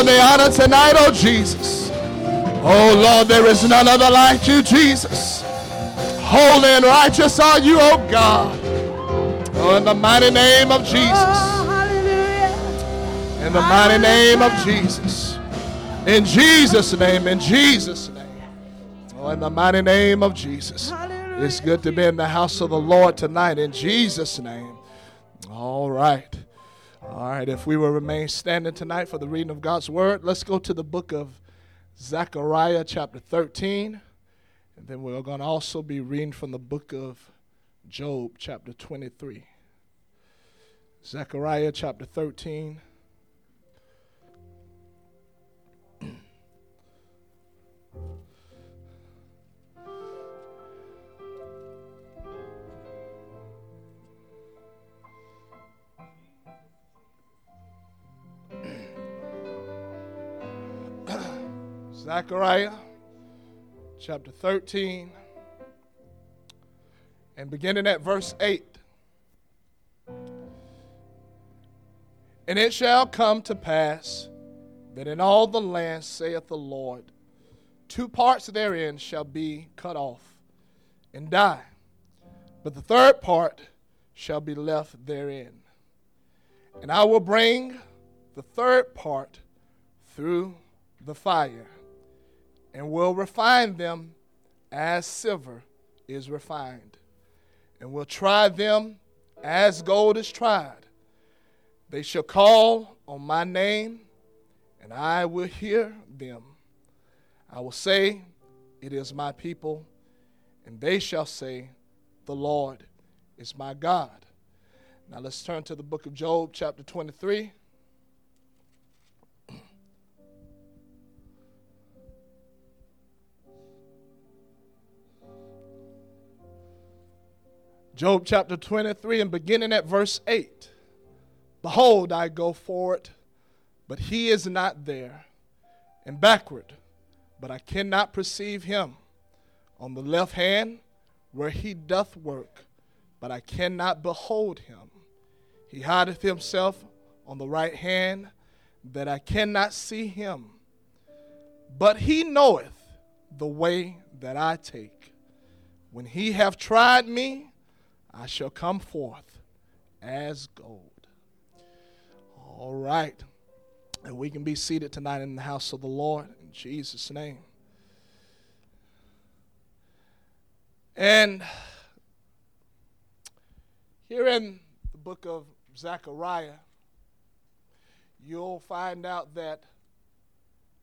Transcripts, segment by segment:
of the honor tonight, oh Jesus. Oh Lord, there is none other like you, Jesus. Holy and righteous are you, oh God. Oh, in the mighty name of Jesus. Oh, In the mighty name of Jesus. In Jesus' name, in Jesus' name. Oh, in the mighty name of Jesus. It's good to be in the house of the Lord tonight in Jesus' name. All right. All right. If we will remain standing tonight for the reading of God's word, let's go to the book of Zechariah, chapter 13. And then we're going to also be reading from the book of Job, chapter 23. Zechariah, chapter 13. Zechariah chapter 13 and beginning at verse 8. And it shall come to pass that in all the land, saith the Lord, two parts therein shall be cut off and die, but the third part shall be left therein. And I will bring the third part through the fire and will refine them as silver is refined, and will try them as gold is tried. They shall call on my name, and I will hear them. I will say, It is my people, and they shall say, The Lord is my God. Now let's turn to the book of Job, chapter 23. Job chapter 23 and beginning at verse 8. Behold, I go forward, but he is not there, and backward, but I cannot perceive him. On the left hand, where he doth work, but I cannot behold him. He hideth himself on the right hand, that I cannot see him. But he knoweth the way that I take. When he have tried me, I shall come forth as gold. All right. And we can be seated tonight in the house of the Lord in Jesus' name. And here in the book of Zechariah, you'll find out that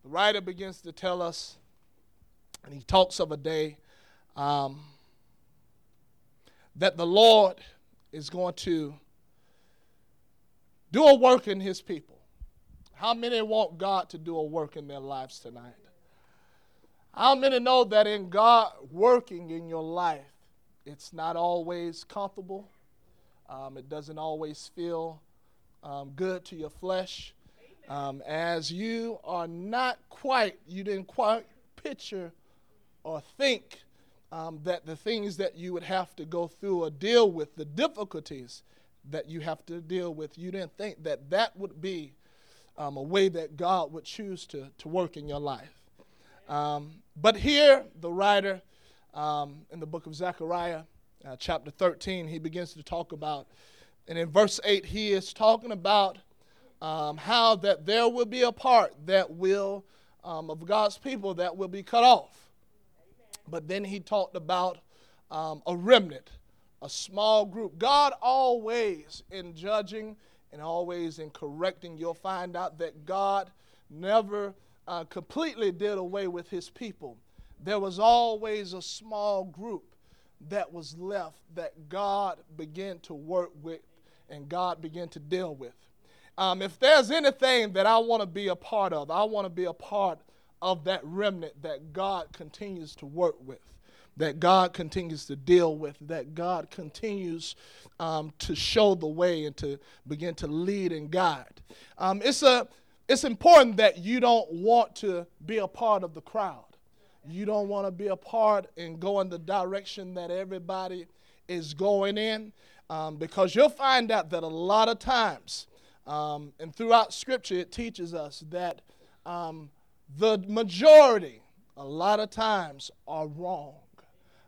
the writer begins to tell us, and he talks of a day. Um, that the Lord is going to do a work in his people. How many want God to do a work in their lives tonight? How many know that in God working in your life, it's not always comfortable? Um, it doesn't always feel um, good to your flesh. Um, as you are not quite, you didn't quite picture or think um, that the things that you would have to go through or deal with, the difficulties that you have to deal with, you didn't think that that would be um, a way that God would choose to, to work in your life. Um, but here, the writer um, in the book of Zechariah, uh, chapter 13, he begins to talk about, and in verse 8, he is talking about um, how that there will be a part that will, um, of God's people, that will be cut off. But then he talked about um, a remnant, a small group. God always, in judging and always in correcting, you'll find out that God never uh, completely did away with his people. There was always a small group that was left that God began to work with and God began to deal with. Um, if there's anything that I want to be a part of, I want to be a part of that remnant that God continues to work with, that God continues to deal with, that God continues um, to show the way and to begin to lead and guide. Um, it's, a, it's important that you don't want to be a part of the crowd. You don't want to be a part and go in the direction that everybody is going in um, because you'll find out that a lot of times, um, and throughout Scripture, it teaches us that um, the majority, a lot of times, are wrong.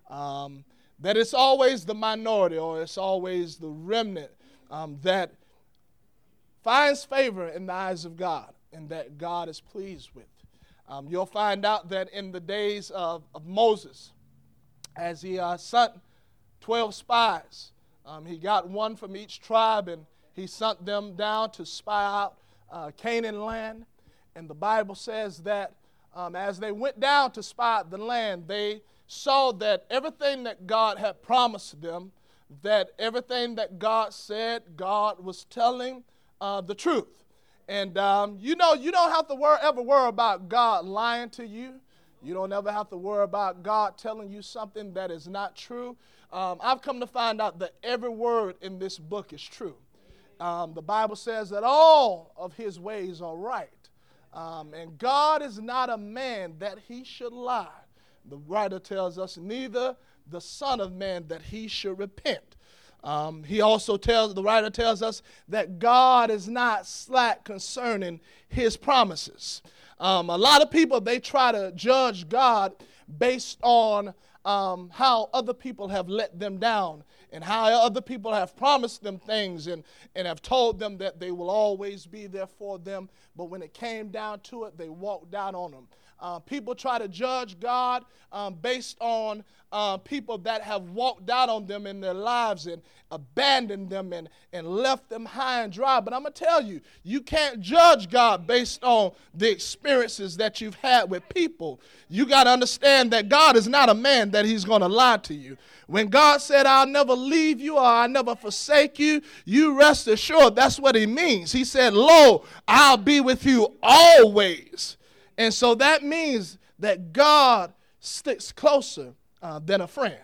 Um, that it's always the minority or it's always the remnant um, that finds favor in the eyes of God and that God is pleased with. Um, you'll find out that in the days of, of Moses, as he uh, sent 12 spies, um, he got one from each tribe and he sent them down to spy out uh, Canaan land. And the Bible says that um, as they went down to spy the land, they saw that everything that God had promised them, that everything that God said, God was telling uh, the truth. And um, you know, you don't have to wor- ever worry about God lying to you. You don't ever have to worry about God telling you something that is not true. Um, I've come to find out that every word in this book is true. Um, the Bible says that all of his ways are right. Um, and God is not a man that he should lie. The writer tells us, neither the Son of Man that he should repent. Um, he also tells, the writer tells us that God is not slack concerning his promises. Um, a lot of people, they try to judge God based on um, how other people have let them down and how other people have promised them things and, and have told them that they will always be there for them. But when it came down to it, they walked out on them. Uh, people try to judge God um, based on uh, people that have walked out on them in their lives and abandoned them and, and left them high and dry. But I'm going to tell you, you can't judge God based on the experiences that you've had with people. You got to understand that God is not a man that he's going to lie to you. When God said, I'll never leave you or I'll never forsake you, you rest assured that's what he means. He said, Lo, I'll be with you always. And so that means that God sticks closer uh, than a friend.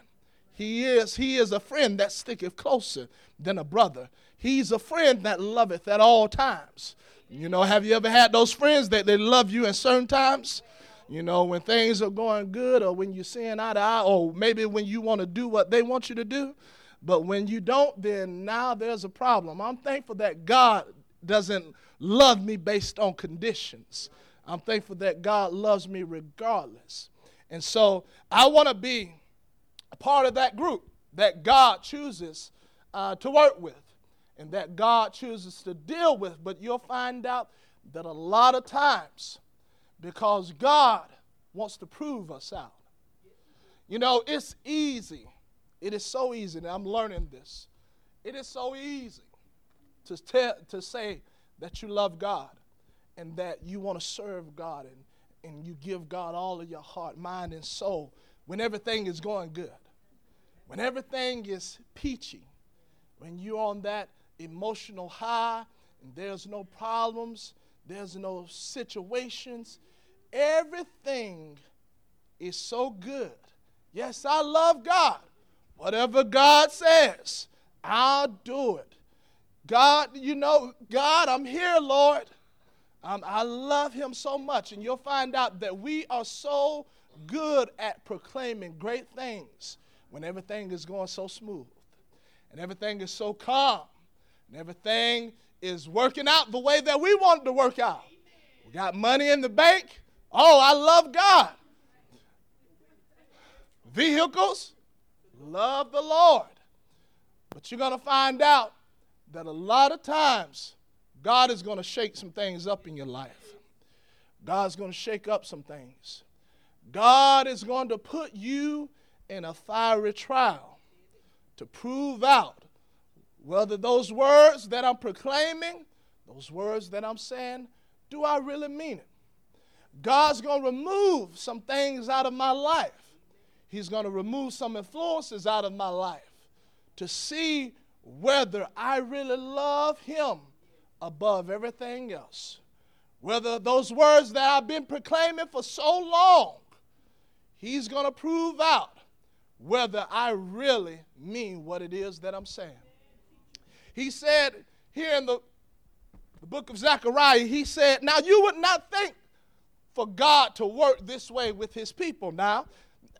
He is, he is a friend that sticketh closer than a brother. He's a friend that loveth at all times. You know, have you ever had those friends that they love you in certain times? You know, when things are going good or when you're seeing eye to eye, or maybe when you want to do what they want you to do. But when you don't, then now there's a problem. I'm thankful that God doesn't love me based on conditions. I'm thankful that God loves me regardless. And so I want to be a part of that group that God chooses uh, to work with and that God chooses to deal with. But you'll find out that a lot of times, because God wants to prove us out, you know, it's easy. It is so easy, and I'm learning this. It is so easy to, tell, to say that you love God and that you want to serve God and, and you give God all of your heart, mind, and soul when everything is going good, when everything is peachy, when you're on that emotional high and there's no problems, there's no situations, everything is so good. Yes, I love God. Whatever God says, I'll do it. God, you know, God, I'm here, Lord. Um, I love him so much, and you'll find out that we are so good at proclaiming great things when everything is going so smooth, and everything is so calm, and everything is working out the way that we want it to work out. We got money in the bank. Oh, I love God. Vehicles, love the Lord. But you're going to find out that a lot of times God is going to shake some things up in your life. God's going to shake up some things. God is going to put you in a fiery trial to prove out whether those words that I'm proclaiming, those words that I'm saying, do I really mean it? God's going to remove some things out of my life. He's going to remove some influences out of my life to see whether I really love Him above everything else. Whether those words that I've been proclaiming for so long, He's going to prove out whether I really mean what it is that I'm saying. He said here in the, the book of Zechariah, he said, Now you would not think for God to work this way with his people. Now,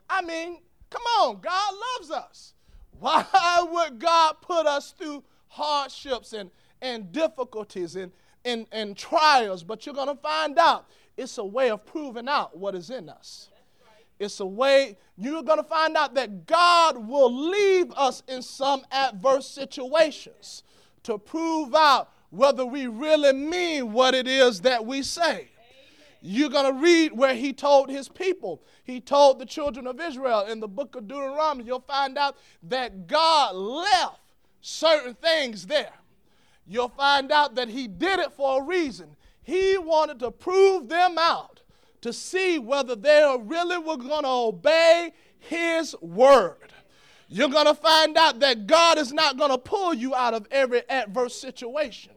I mean, come on, God loves us. Why would God put us through hardships and and difficulties and, and, and trials, but you're going to find out it's a way of proving out what is in us. It's a way you're going to find out that God will leave us in some adverse situations to prove out whether we really mean what it is that we say. You're going to read where he told his people, he told the children of Israel in the book of Deuteronomy. You'll find out that God left certain things there. You'll find out that he did it for a reason. He wanted to prove them out to see whether they really were going to obey his word. You're going to find out that God is not going to pull you out of every adverse situation.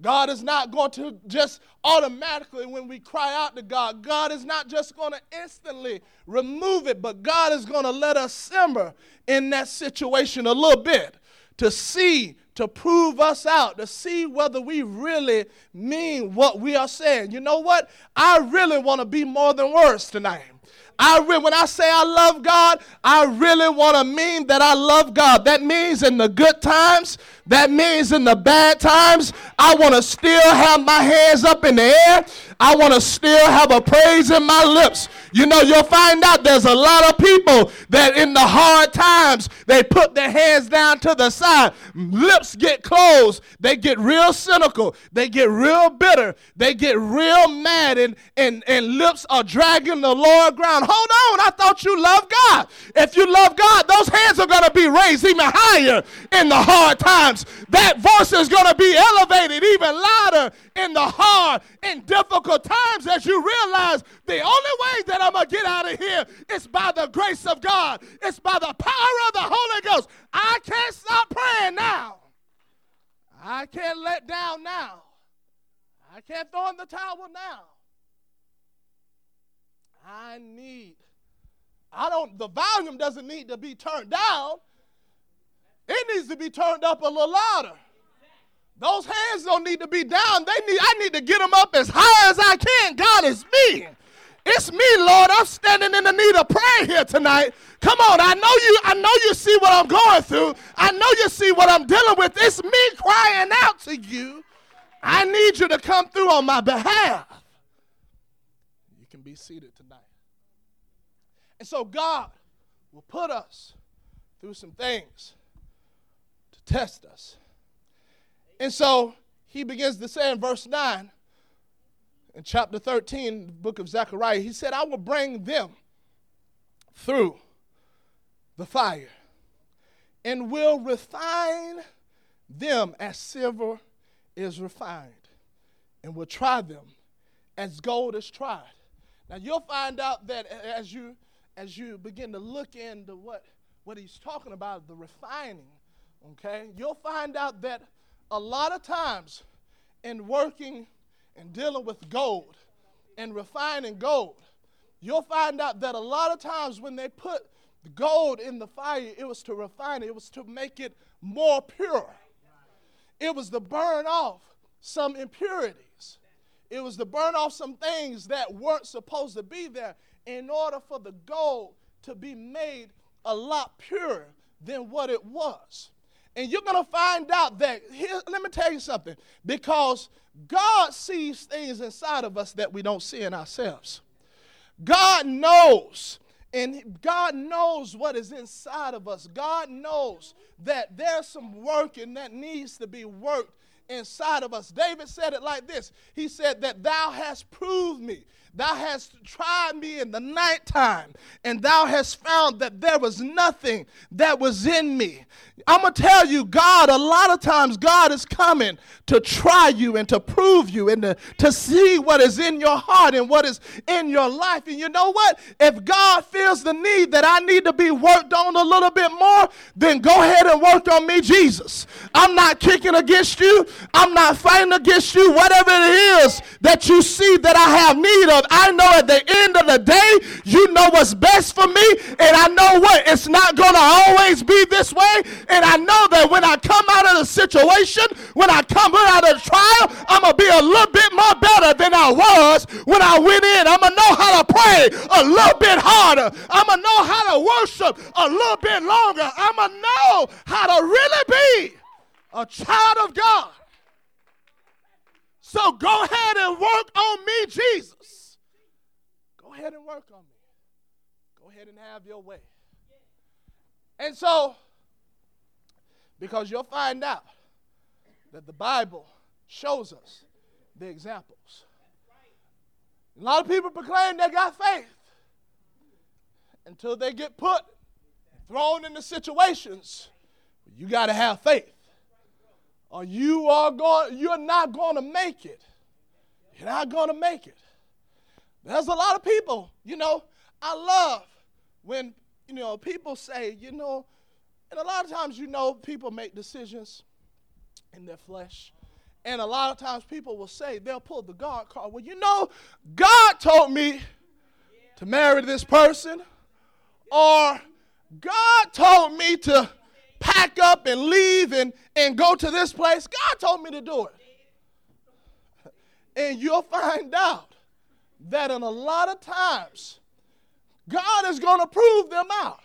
God is not going to just automatically, when we cry out to God, God is not just going to instantly remove it, but God is going to let us simmer in that situation a little bit to see, to prove us out, to see whether we really mean what we are saying. You know what? I really want to be more than words tonight. I re- when I say I love God, I really want to mean that I love God. That means in the good times, that means in the bad times, I want to still have my hands up in the air. I want to still have a praise in my lips. You know, you'll find out there's a lot of people that in the hard times, they put their hands down to the side. Lips get closed. They get real cynical. They get real bitter. They get real mad, and, and, and lips are dragging the lower ground. Hold on, I thought you loved God. If you love God, those hands are going to be raised even higher in the hard times. That voice is going to be elevated even louder in the hard and difficult times as you realize the only way that I'm going to get out of here is by the grace of God, it's by the power of the Holy Ghost. I can't stop praying now. I can't let down now. I can't throw in the towel now. I need, I don't, the volume doesn't need to be turned down. It needs to be turned up a little louder. Those hands don't need to be down. They need, I need to get them up as high as I can. God is me. It's me, Lord. I'm standing in the need of prayer here tonight. Come on, I know you, I know you see what I'm going through. I know you see what I'm dealing with. It's me crying out to you. I need you to come through on my behalf. You can be seated tonight. And so God will put us through some things to test us. And so he begins to say in verse 9, in chapter 13, the book of Zechariah, he said, I will bring them through the fire and will refine them as silver is refined and will try them as gold is tried. Now you'll find out that as you as you begin to look into what what he's talking about, the refining, okay, you'll find out that a lot of times in working and dealing with gold and refining gold, you'll find out that a lot of times when they put gold in the fire, it was to refine it, it was to make it more pure. It was to burn off some impurities. It was to burn off some things that weren't supposed to be there in order for the gold to be made a lot purer than what it was. And you're going to find out that, here, let me tell you something, because God sees things inside of us that we don't see in ourselves. God knows, and God knows what is inside of us. God knows that there's some work working that needs to be worked inside of us. David said it like this He said, That thou hast proved me Thou hast tried me in the nighttime, and thou hast found that there was nothing that was in me. I'm going to tell you, God, a lot of times, God is coming to try you and to prove you and to, to see what is in your heart and what is in your life. And you know what? If God feels the need that I need to be worked on a little bit more, then go ahead and work on me, Jesus. I'm not kicking against you, I'm not fighting against you. Whatever it is that you see that I have need of, I know at the end of the day, you know what's best for me. And I know what? It's not going to always be this way. And I know that when I come out of the situation, when I come out of the trial, I'm going to be a little bit more better than I was when I went in. I'm going to know how to pray a little bit harder. I'm going to know how to worship a little bit longer. I'm going to know how to really be a child of God. So go ahead and work on me, Jesus. Ahead and work on me. Go ahead and have your way. And so, because you'll find out that the Bible shows us the examples. A lot of people proclaim they got faith until they get put, thrown into situations. You got to have faith, or you are going. You're not going to make it. You're not going to make it. There's a lot of people. You know, I love when you know people say, you know, and a lot of times you know people make decisions in their flesh. And a lot of times people will say, they'll pull the God card. Well, you know, God told me to marry this person, or God told me to pack up and leave and, and go to this place. God told me to do it. And you'll find out that in a lot of times, God is going to prove them out.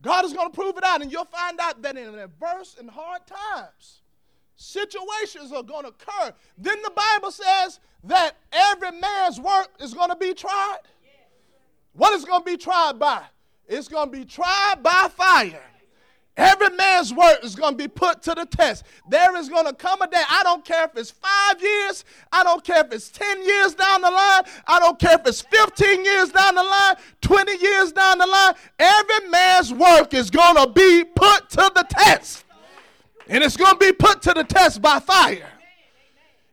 God is going to prove it out, and you'll find out that in adverse and hard times, situations are going to occur. Then the Bible says that every man's work is going to be tried. What is going to be tried by? It's going to be tried by fire. Every man's work is going to be put to the test. There is going to come a day, I don't care if it's five years, I don't care if it's 10 years down the line, I don't care if it's 15 years down the line, 20 years down the line. Every man's work is going to be put to the test. And it's going to be put to the test by fire.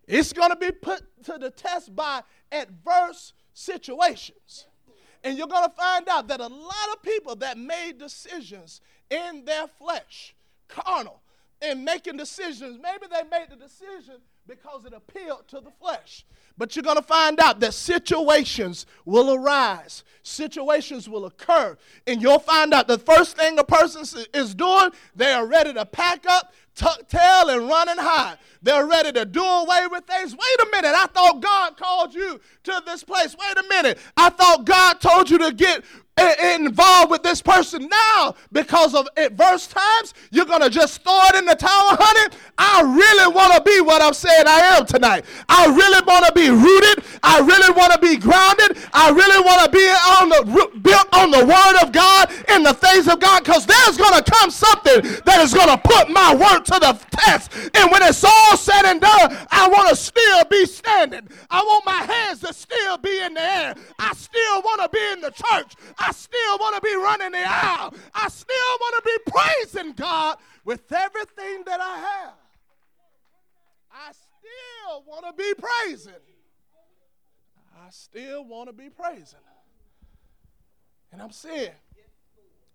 It's going to be put to the test by adverse situations. And you're going to find out that a lot of people that made decisions in their flesh, carnal, in making decisions, maybe they made the decision because it appealed to the flesh. But you're going to find out that situations will arise, situations will occur, and you'll find out the first thing a person is doing, they are ready to pack up, tuck tail, and run and hide. They're ready to do away with things. Wait a minute, I thought God called you to this place. Wait a minute, I thought God told you to get involved with this person now because of adverse times, you're going to just throw it in the towel, honey. I really want to be what I'm saying I am tonight. I really want to be rooted. I really want to be grounded. I really want to be on the built on the word of God in the things of God because there's going to come something that is going to put my work to the test. And when it's all said and done, I want to still be standing. I want my hands to still be in the air. I still want to be in the church. I I still want to be running the aisle. I still want to be praising God with everything that I have. I still want to be praising. I still want to be praising. And I'm seeing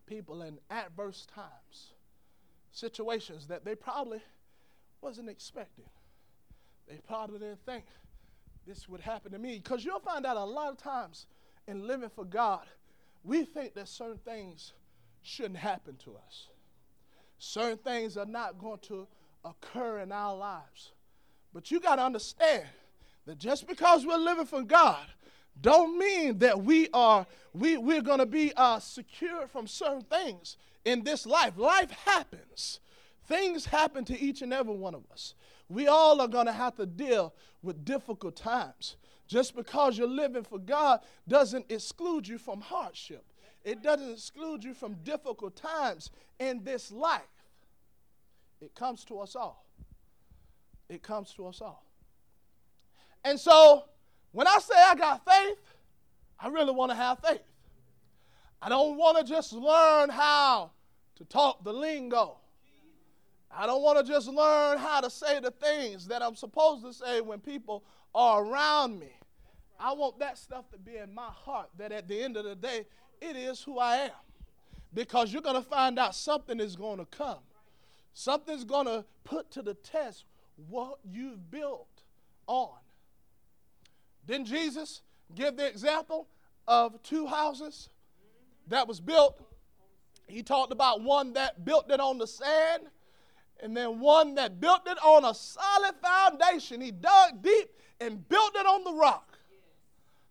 people in adverse times, situations that they probably wasn't expecting. They probably didn't think this would happen to me. Because you'll find out a lot of times in living for God, we think that certain things shouldn't happen to us. Certain things are not going to occur in our lives. But you got to understand that just because we're living for God, don't mean that we are we, we're going to be uh, secure from certain things in this life. Life happens. Things happen to each and every one of us. We all are going to have to deal with difficult times. Just because you're living for God doesn't exclude you from hardship. It doesn't exclude you from difficult times in this life. It comes to us all. It comes to us all. And so, when I say I got faith, I really want to have faith. I don't want to just learn how to talk the lingo. I don't want to just learn how to say the things that I'm supposed to say when people are around me. I want that stuff to be in my heart that at the end of the day, it is who I am. Because you're going to find out something is going to come. Something's going to put to the test what you've built on. Didn't Jesus give the example of two houses that was built? He talked about one that built it on the sand and then one that built it on a solid foundation. He dug deep and built it on the rock.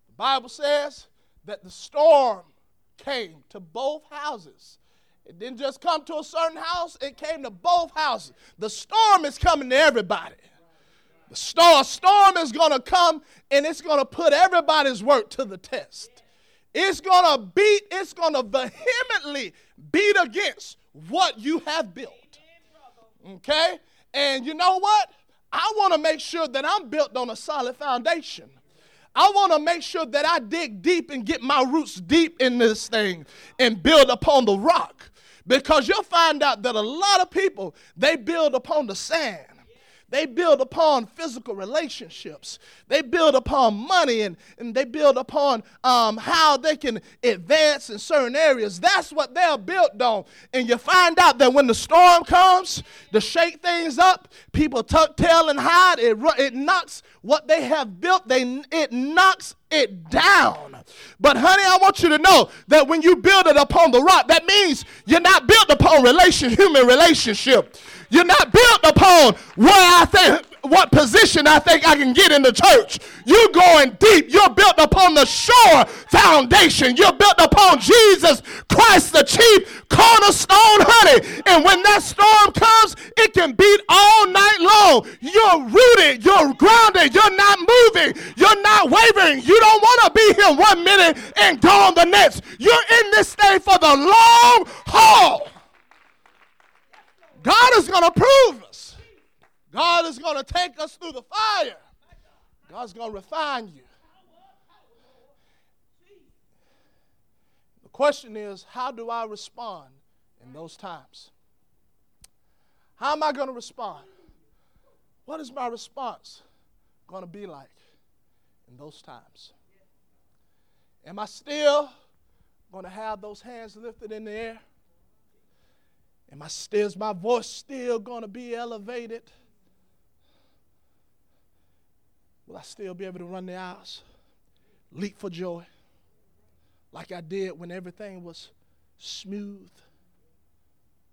The Bible says that the storm came to both houses. It didn't just come to a certain house, it came to both houses. The storm is coming to everybody. The storm, storm is going to come and it's going to put everybody's work to the test. it's going to beat, it's going to vehemently beat against what you have built. Okay? And you know what? I want to make sure that I'm built on a solid foundation. I want to make sure that I dig deep and get my roots deep in this thing and build upon the rock. Because you'll find out that a lot of people, they build upon the sand. They build upon physical relationships. They build upon money and, and they build upon um, how they can advance in certain areas. That's what they're built on. And you find out that when the storm comes to shake things up, people tuck tail and hide. It, it knocks what they have built, they, it knocks it down. But, honey, I want you to know that when you build it upon the rock, that means you're not built upon relation, human relationship. You're not built upon where I think what position I think I can get in the church. You're going deep. You're built upon the sure foundation. You're built upon Jesus Christ, the chief cornerstone, honey. And when that storm comes, it can beat all night long. You're rooted. You're grounded. You're not moving. You're not wavering. You don't want to be here one minute and gone the next. You're in this thing for the long haul. God is going to prove us. God is going to take us through the fire. God's going to refine you. The question is, how do I respond in those times? How am I going to respond? What is my response going to be like in those times? Am I still going to have those hands lifted in the air? Am I still, is my voice still going to be elevated? Will I still be able to run the aisles, leap for joy, like I did when everything was smooth?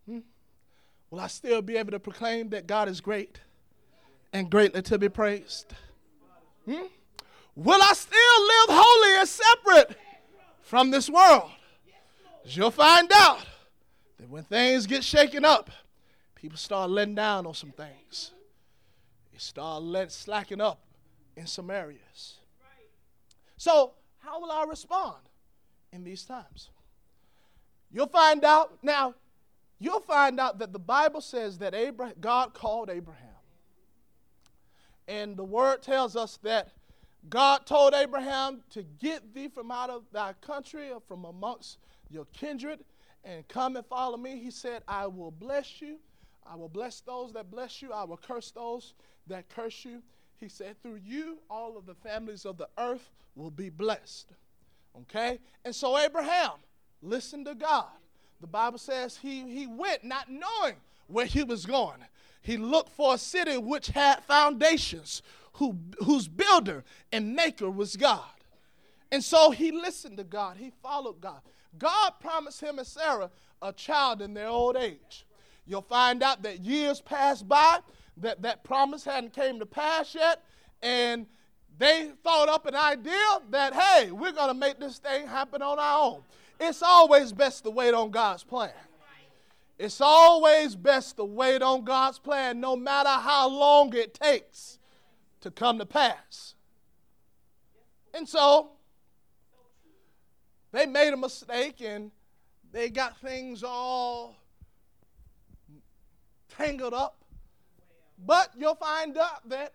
Hmm? Will I still be able to proclaim that God is great and greatly to be praised? Hmm? Will I still live holy and separate from this world? You'll find out that when things get shaken up, people start letting down on some things. They start let, slacking up in some areas. So, how will I respond in these times? You'll find out now. You'll find out that the Bible says that Abraham, God called Abraham, and the Word tells us that God told Abraham to get thee from out of thy country or from amongst your kindred and come and follow me. He said, I will bless you. I will bless those that bless you. I will curse those that curse you. He said, Through you, all of the families of the earth will be blessed. Okay? And so Abraham listened to God. The Bible says he, he went not knowing where he was going. He looked for a city which had foundations, who, whose builder and maker was God. And so he listened to God. He followed God. God promised him and Sarah a child in their old age. You'll find out that years passed by, that that promise hadn't came to pass yet, and they thought up an idea that, hey, we're going to make this thing happen on our own. It's always best to wait on God's plan. It's always best to wait on God's plan, no matter how long it takes to come to pass. And so they made a mistake and they got things all tangled up. But you'll find out that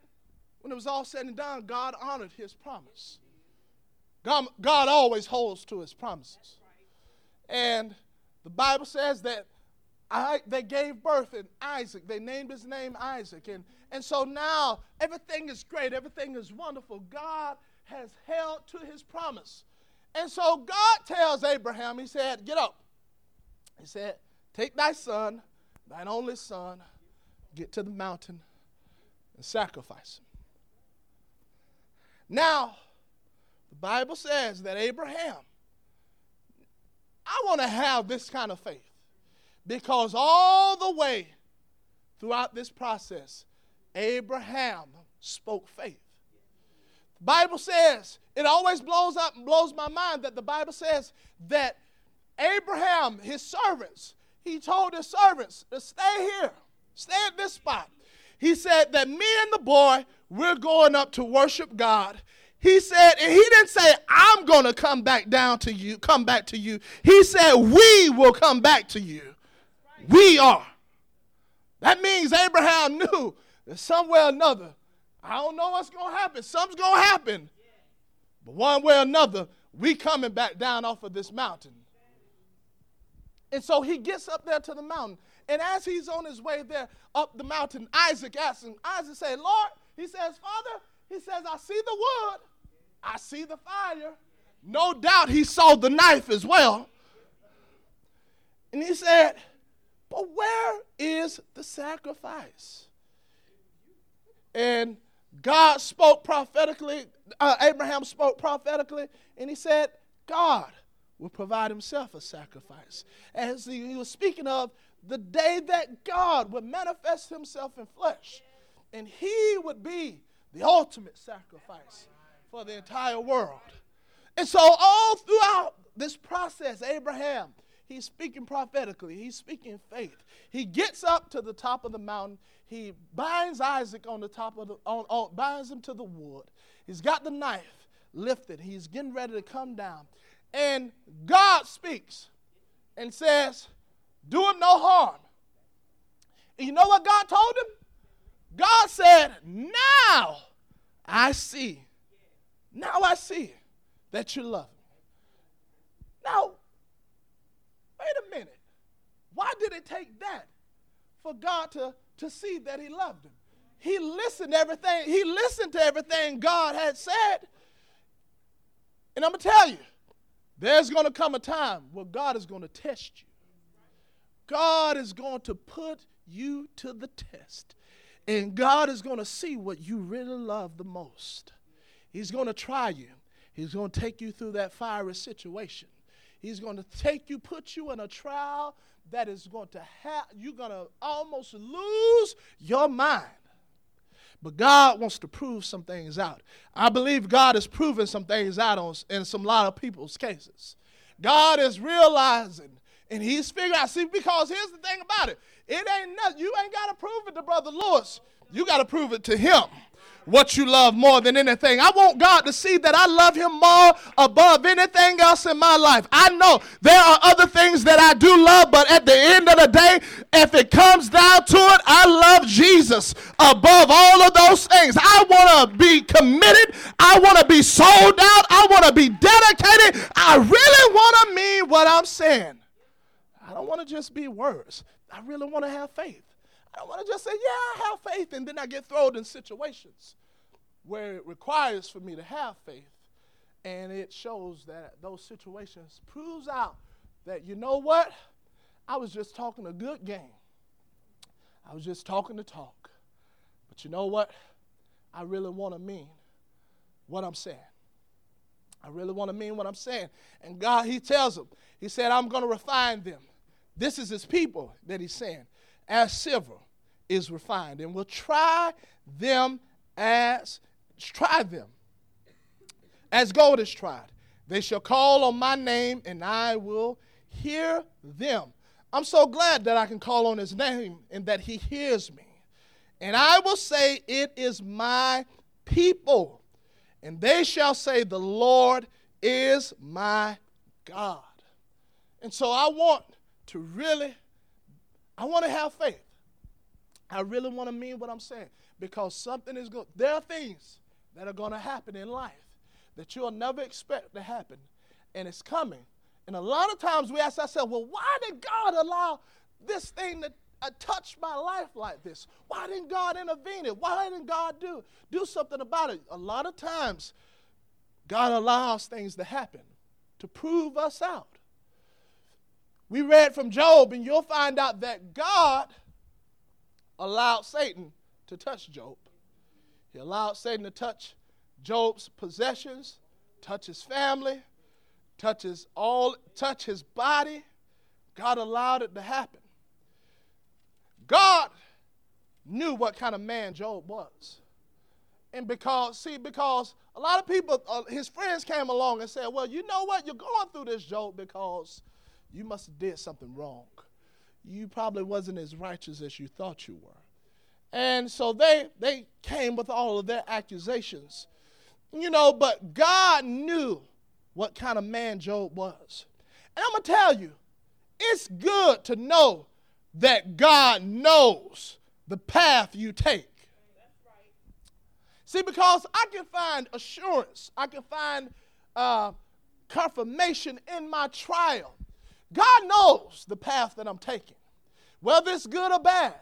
when it was all said and done, God honored his promise. God, God always holds to his promises. And the Bible says that I, they gave birth in Isaac. They named his name Isaac. And, and so now everything is great, everything is wonderful. God has held to his promise. And so God tells Abraham, He said, Get up. He said, Take thy son, thine only son, get to the mountain and sacrifice him. Now, the Bible says that Abraham, I want to have this kind of faith because all the way throughout this process, Abraham spoke faith. Bible says, it always blows up and blows my mind that the Bible says that Abraham, his servants, he told his servants to stay here, stay at this spot. He said that me and the boy, we're going up to worship God. He said, and he didn't say, I'm to come back down to you, come back to you. He said, We will come back to you. We are. That means Abraham knew that somewhere or another, I don't know what's going to happen. Something's going to happen. But one way or another, we coming back down off of this mountain. And so he gets up there to the mountain. And as he's on his way there up the mountain, Isaac asks him, Isaac said, Lord, he says, Father, he says, I see the wood, I see the fire. No doubt he saw the knife as well. And he said, But where is the sacrifice? And God spoke prophetically, uh, Abraham spoke prophetically, and he said, God will provide himself a sacrifice. As he was speaking of the day that God would manifest himself in flesh, and he would be the ultimate sacrifice for the entire world. And so, all throughout this process, Abraham, he's speaking prophetically, he's speaking faith. He gets up to the top of the mountain, he binds Isaac on the top of the, on, on, binds him to the wood. He's got the knife lifted, he's getting ready to come down. And God speaks and says, Do him no harm. And you know what God told him? God said, Now I see. Now I see that you love me. Now, wait a minute. Why did it take that for God to, to see that he loved him? He listened to everything, he listened to everything God had said. And I'm gonna tell you, there's gonna come a time where God is gonna test you. God is going to put you to the test. And God is going to see what you really love the most. He's going to try you. He's going to take you through that fiery situation. He's going to take you, put you in a trial that is going to have, you're going to almost lose your mind. But God wants to prove some things out. I believe God is proving some things out on, in some lot of people's cases. God is realizing and he's figuring out. See, because here's the thing about it it ain't nothing. You ain't got to prove it to Brother Lewis. You got to prove it to him what you love more than anything. I want God to see that I love Him more above anything else in my life. I know there are other things that I do love, but at the end of the day, if it comes down to it, I love Jesus above all of those things. I want to be committed. I want to be sold out. I want to be dedicated. I really want to mean what I'm saying. I don't want to just be words. I really want to have faith. I want to just say, yeah, I have faith, and then I get thrown in situations where it requires for me to have faith. And it shows that those situations proves out that, you know what? I was just talking a good game. I was just talking to talk. But you know what? I really want to mean what I'm saying. I really want to mean what I'm saying. And God, He tells them, He said, I'm going to refine them. This is His people that He's saying, as silver is refined, and will try them as try them as gold is tried. They shall call on my name, and I will hear them. I'm so glad that I can call on his name and that he hears me. And I will say, It is my people. And they shall say, The Lord is my God. And so I want to really, I want to have faith. I really want to mean what I'm saying because something is going. There are things that are going to happen in life that you'll never expect to happen, and it's coming. And a lot of times we ask ourselves, well, why did God allow this thing to uh, touch my life like this? Why didn't God intervene it? Why didn't God do do something about it? A lot of times, God allows things to happen to prove us out. We read from Job, and you'll find out that God allowed Satan to touch Job. He allowed Satan to touch Job's possessions, touch his family, touch his all, touch his body. God allowed it to happen. God knew what kind of man Job was. And because, see, because a lot of people, uh, his friends came along and said, Well, you know what? You're going through this, Job, because you must have did something wrong. You probably wasn't as righteous as you thought you were. And so they they came with all of their accusations. You know, but God knew what kind of man Job was. And I'm going to tell you, it's good to know that God knows the path you take. See, because I can find assurance, I can find uh, confirmation in my trial. God knows the path that I'm taking, whether it's good or bad.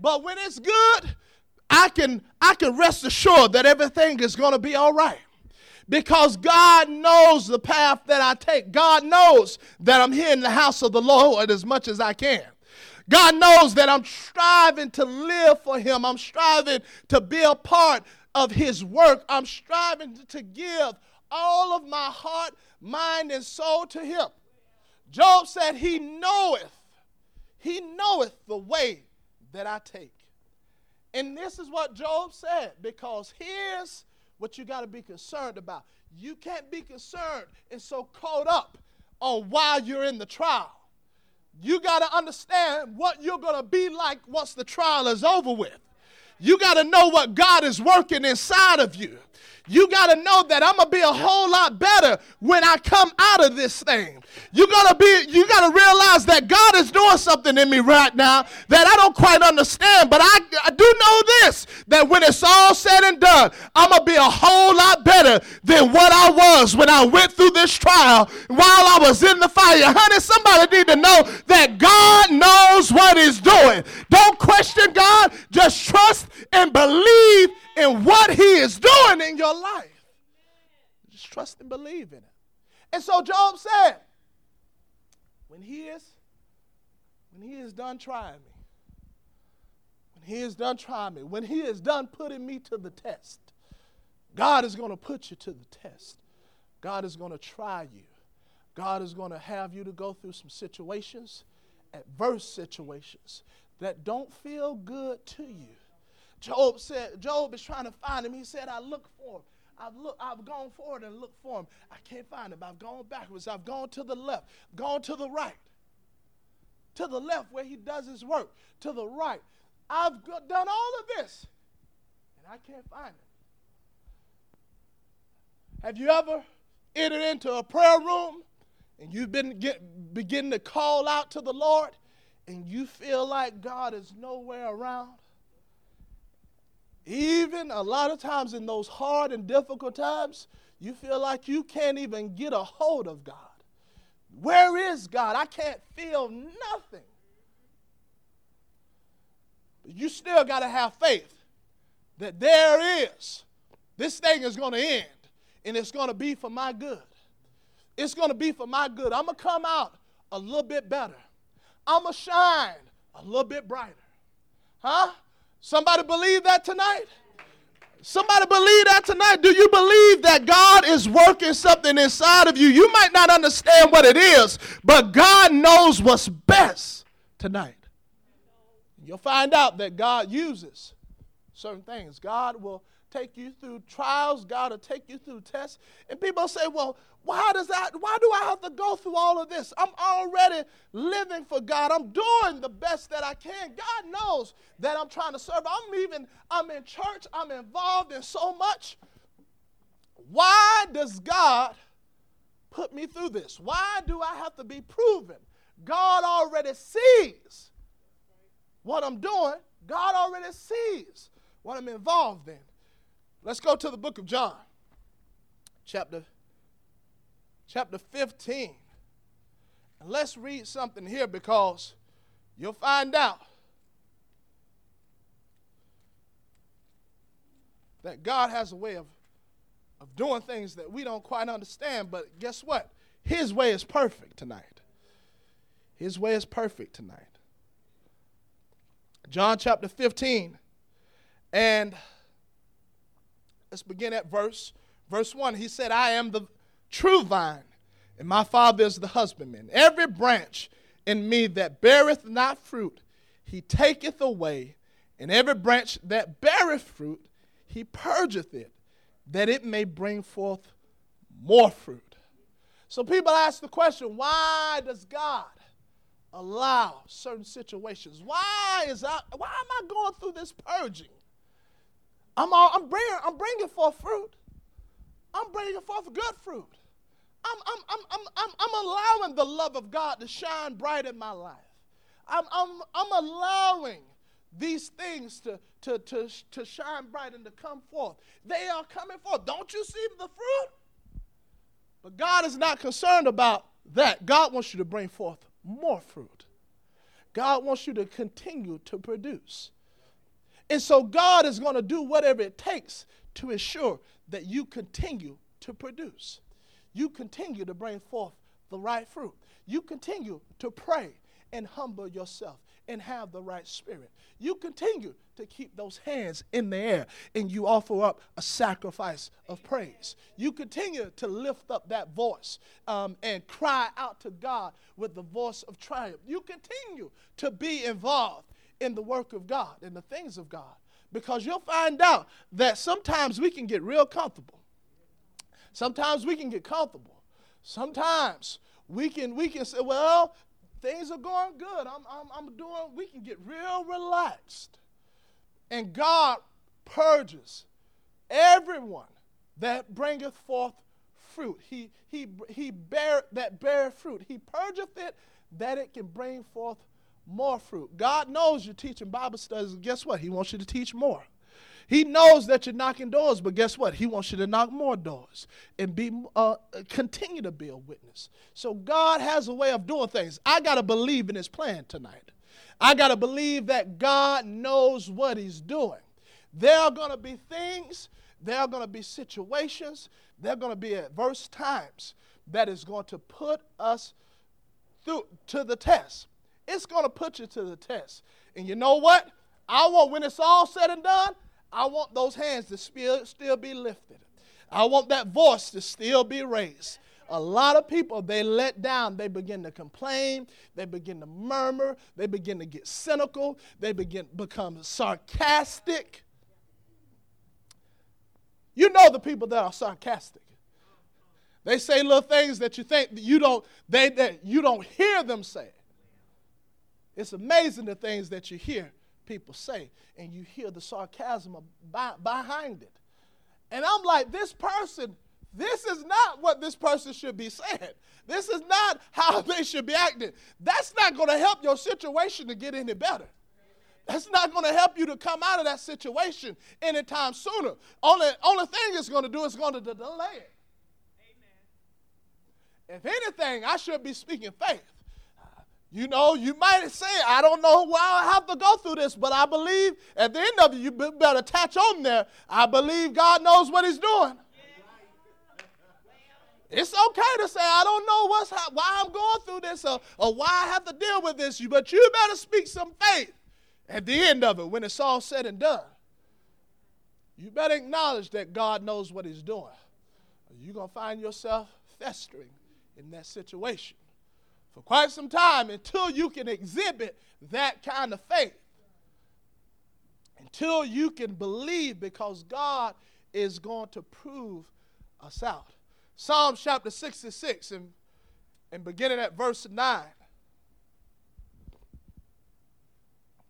But when it's good, I can I can rest assured that everything is going to be all right. Because God knows the path that I take. God knows that I'm here in the house of the Lord as much as I can. God knows that I'm striving to live for Him. I'm striving to be a part of His work. I'm striving to give all of my heart, mind, and soul to Him. Job said, He knoweth, He knoweth the way that I take. And this is what Job said, because here's what you got to be concerned about. You can't be concerned and so caught up on while you're in the trial. You got to understand what you're going to be like once the trial is over with. You got to know what God is working inside of you. You got to know that I'm going to be a whole lot better when I come out of this thing. You got to be you got to realize that God is doing something in me right now that I don't quite understand, but I, I do know this that when it's all said and done, I'm going to be a whole lot better than what I was when I went through this trial while I was in the fire. Honey, somebody need to know that God knows what he's doing. Don't question God, just trust and believe in what He is doing in your life. Just trust and believe in it. And so Job said, when he is, when he is done trying me, when he is done trying me, when he is done putting me to the test, God is going to put you to the test. God is going to try you. God is going to have you to go through some situations, adverse situations that don't feel good to you. Job said, Job is trying to find him. He said, I look for him. I've looked, I've gone forward and looked for him. I can't find him. I've gone backwards. I've gone to the left, gone to the right. To the left where he does his work. To the right. I've done all of this. And I can't find him. Have you ever entered into a prayer room and you've been get, beginning to call out to the Lord and you feel like God is nowhere around? Even a lot of times in those hard and difficult times, you feel like you can't even get a hold of God. Where is God? I can't feel nothing. But you still got to have faith that there is. This thing is going to end, and it's going to be for my good. It's going to be for my good. I'm going to come out a little bit better. I'm going to shine a little bit brighter. Huh? Somebody believe that tonight? Somebody believe that tonight? Do you believe that God is working something inside of you? You might not understand what it is, but God knows what's best tonight. You'll find out that God uses certain things. God will take you through trials, God will take you through tests. And people say, well, why does that, why do I have to go through all of this? I'm already living for God. I'm doing the best that I can. God knows that I'm trying to serve. I'm even, I'm in church, I'm involved in so much. Why does God put me through this? Why do I have to be proven? God already sees what I'm doing. God already sees what I'm involved in. Let's go to the book of John, chapter, chapter 15. And let's read something here because you'll find out that God has a way of, of doing things that we don't quite understand, but guess what? His way is perfect tonight. His way is perfect tonight. John chapter 15. And Let's begin at verse verse 1. He said, I am the true vine, and my father is the husbandman. Every branch in me that beareth not fruit, he taketh away, and every branch that beareth fruit, he purgeth it, that it may bring forth more fruit. So people ask the question, why does God allow certain situations? Why is I, why am I going through this purging? I'm, all, I'm, bringing, I'm bringing forth fruit. I'm bringing forth good fruit. I'm, I'm, I'm, I'm, I'm, I'm allowing the love of God to shine bright in my life. I'm, I'm, I'm allowing these things to, to, to, to shine bright and to come forth. They are coming forth. Don't you see the fruit? But God is not concerned about that. God wants you to bring forth more fruit. God wants you to continue to produce. And so God is going to do whatever it takes to ensure that you continue to produce. You continue to bring forth the right fruit. You continue to pray and humble yourself and have the right spirit. You continue to keep those hands in the air and you offer up a sacrifice of praise. You continue to lift up that voice um, and cry out to God with the voice of triumph. You continue to be involved in the work of God, and the things of God, because you'll find out that sometimes we can get real comfortable. Sometimes we can get comfortable. Sometimes we can we can say, well, things are going good. I'm, I'm, I'm doing, we can get real relaxed. And God purges everyone that bringeth forth fruit. He, he, he bear that bear fruit. He purgeth it that it can bring forth more fruit. God knows you're teaching Bible studies, guess what? He wants you to teach more. He knows that you're knocking doors, but guess what? He wants you to knock more doors and be uh, continue to be a witness. So God has a way of doing things. I got to believe in His plan tonight. I got to believe that God knows what He's doing. There are going to be things, there are going to be situations, there are going to be adverse times that is going to put us through to the test. It's going to put you to the test. And you know what? I want when it's all said and done, I want those hands to still, be lifted. I want that voice to still be raised. A lot of people, they let down, they begin to complain, they begin to murmur, they begin to get cynical, they begin become sarcastic. You know the people that are sarcastic. They say little things that you think you don't they that you don't hear them say. It's amazing the things that you hear people say, and you hear the sarcasm behind it. And I'm like, this person, this is not what this person should be saying. This is not how they should be acting. That's not going to help your situation to get any better. That's not going to help you to come out of that situation anytime sooner. Only, only thing it's going to do is going to delay it. Amen. If anything, I should be speaking faith. You know, you might say, I don't know why I have to go through this, but I believe at the end of it, you better attach on there. I believe God knows what He's doing. It's okay to say, I don't know what's why I'm going through this or, or why I have to deal with this, but you better speak some faith at the end of it when it's all said and done. You better acknowledge that God knows what He's doing. You're going to find yourself festering in that situation for quite some time until you can exhibit that kind of faith. Until you can believe because God is going to prove us out. Psalm chapter 66 and, and beginning at verse 9.